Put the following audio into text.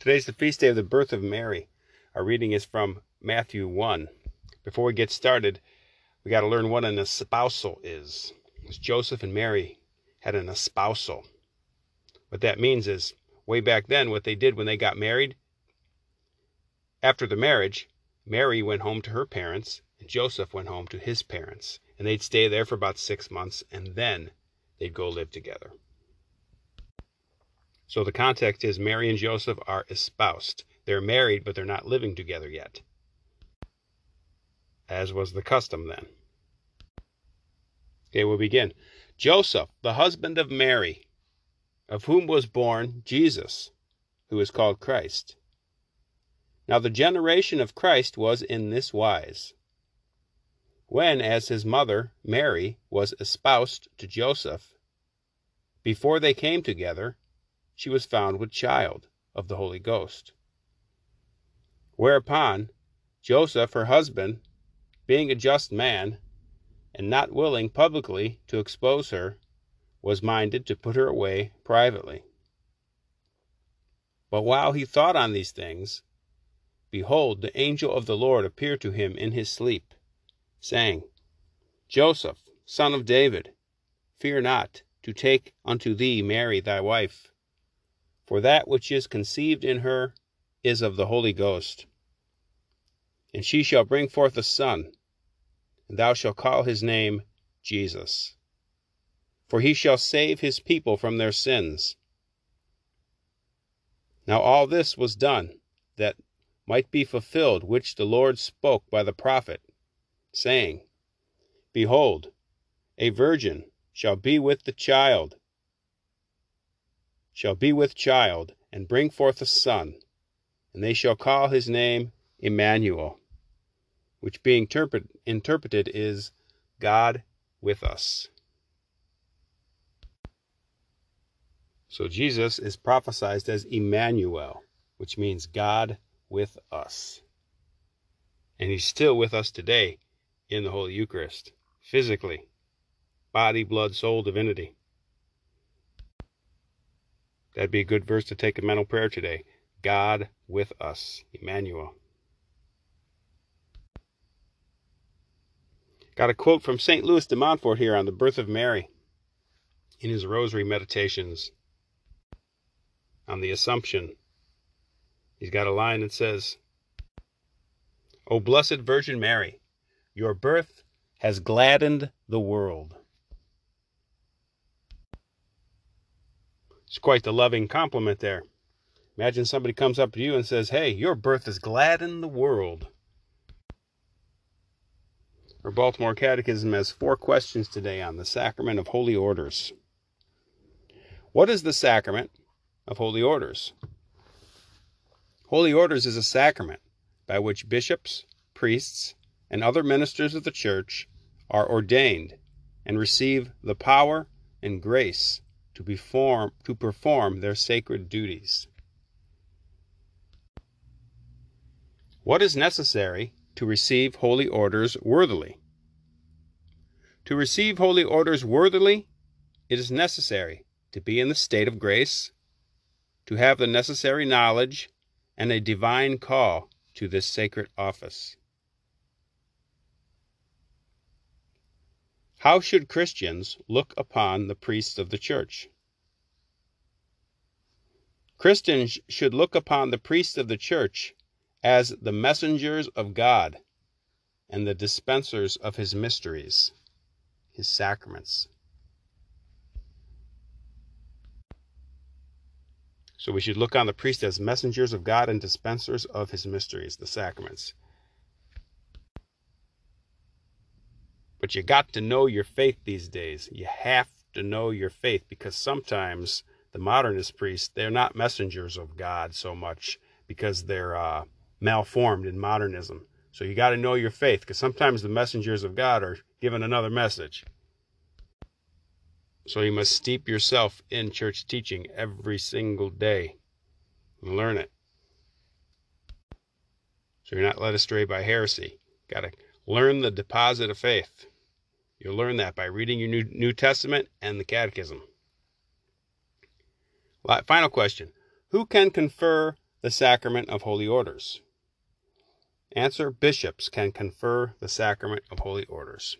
Today's the feast day of the birth of Mary. Our reading is from Matthew 1. Before we get started, we got to learn what an espousal is. It's Joseph and Mary had an espousal. What that means is, way back then, what they did when they got married, after the marriage, Mary went home to her parents, and Joseph went home to his parents. And they'd stay there for about six months, and then they'd go live together. So the context is Mary and Joseph are espoused. They're married, but they're not living together yet, as was the custom then. Okay, we'll begin. Joseph, the husband of Mary, of whom was born Jesus, who is called Christ. Now the generation of Christ was in this wise. When, as his mother, Mary, was espoused to Joseph, before they came together, she was found with child of the Holy Ghost. Whereupon Joseph, her husband, being a just man, and not willing publicly to expose her, was minded to put her away privately. But while he thought on these things, behold, the angel of the Lord appeared to him in his sleep, saying, Joseph, son of David, fear not to take unto thee Mary thy wife for that which is conceived in her is of the Holy Ghost. And she shall bring forth a son, and thou shalt call his name Jesus. For he shall save his people from their sins. Now all this was done, that might be fulfilled which the Lord spoke by the prophet, saying, Behold, a virgin shall be with the child shall be with child, and bring forth a son, and they shall call his name Emmanuel, which being interpreted is God with us. So Jesus is prophesied as Emmanuel, which means God with us. And he's still with us today in the Holy Eucharist, physically, body, blood, soul, divinity. That'd be a good verse to take a mental prayer today. God with us, Emmanuel. Got a quote from St. Louis de Montfort here on the birth of Mary in his Rosary Meditations on the Assumption. He's got a line that says, O Blessed Virgin Mary, your birth has gladdened the world. It's quite the loving compliment there. Imagine somebody comes up to you and says, Hey, your birth has gladdened the world. Our Baltimore Catechism has four questions today on the sacrament of holy orders. What is the sacrament of holy orders? Holy orders is a sacrament by which bishops, priests, and other ministers of the church are ordained and receive the power and grace to perform, to perform their sacred duties. What is necessary to receive holy orders worthily? To receive holy orders worthily, it is necessary to be in the state of grace, to have the necessary knowledge, and a divine call to this sacred office. How should Christians look upon the priests of the church? Christians should look upon the priests of the church as the messengers of God and the dispensers of his mysteries, his sacraments. So we should look on the priest as messengers of God and dispensers of his mysteries, the sacraments. But you got to know your faith these days. You have to know your faith because sometimes the modernist priests, they're not messengers of God so much because they're uh, malformed in modernism. So you got to know your faith because sometimes the messengers of God are given another message. So you must steep yourself in church teaching every single day and learn it. So you're not led astray by heresy. Got to learn the deposit of faith. You'll learn that by reading your New, New Testament and the Catechism. Final question Who can confer the sacrament of holy orders? Answer Bishops can confer the sacrament of holy orders.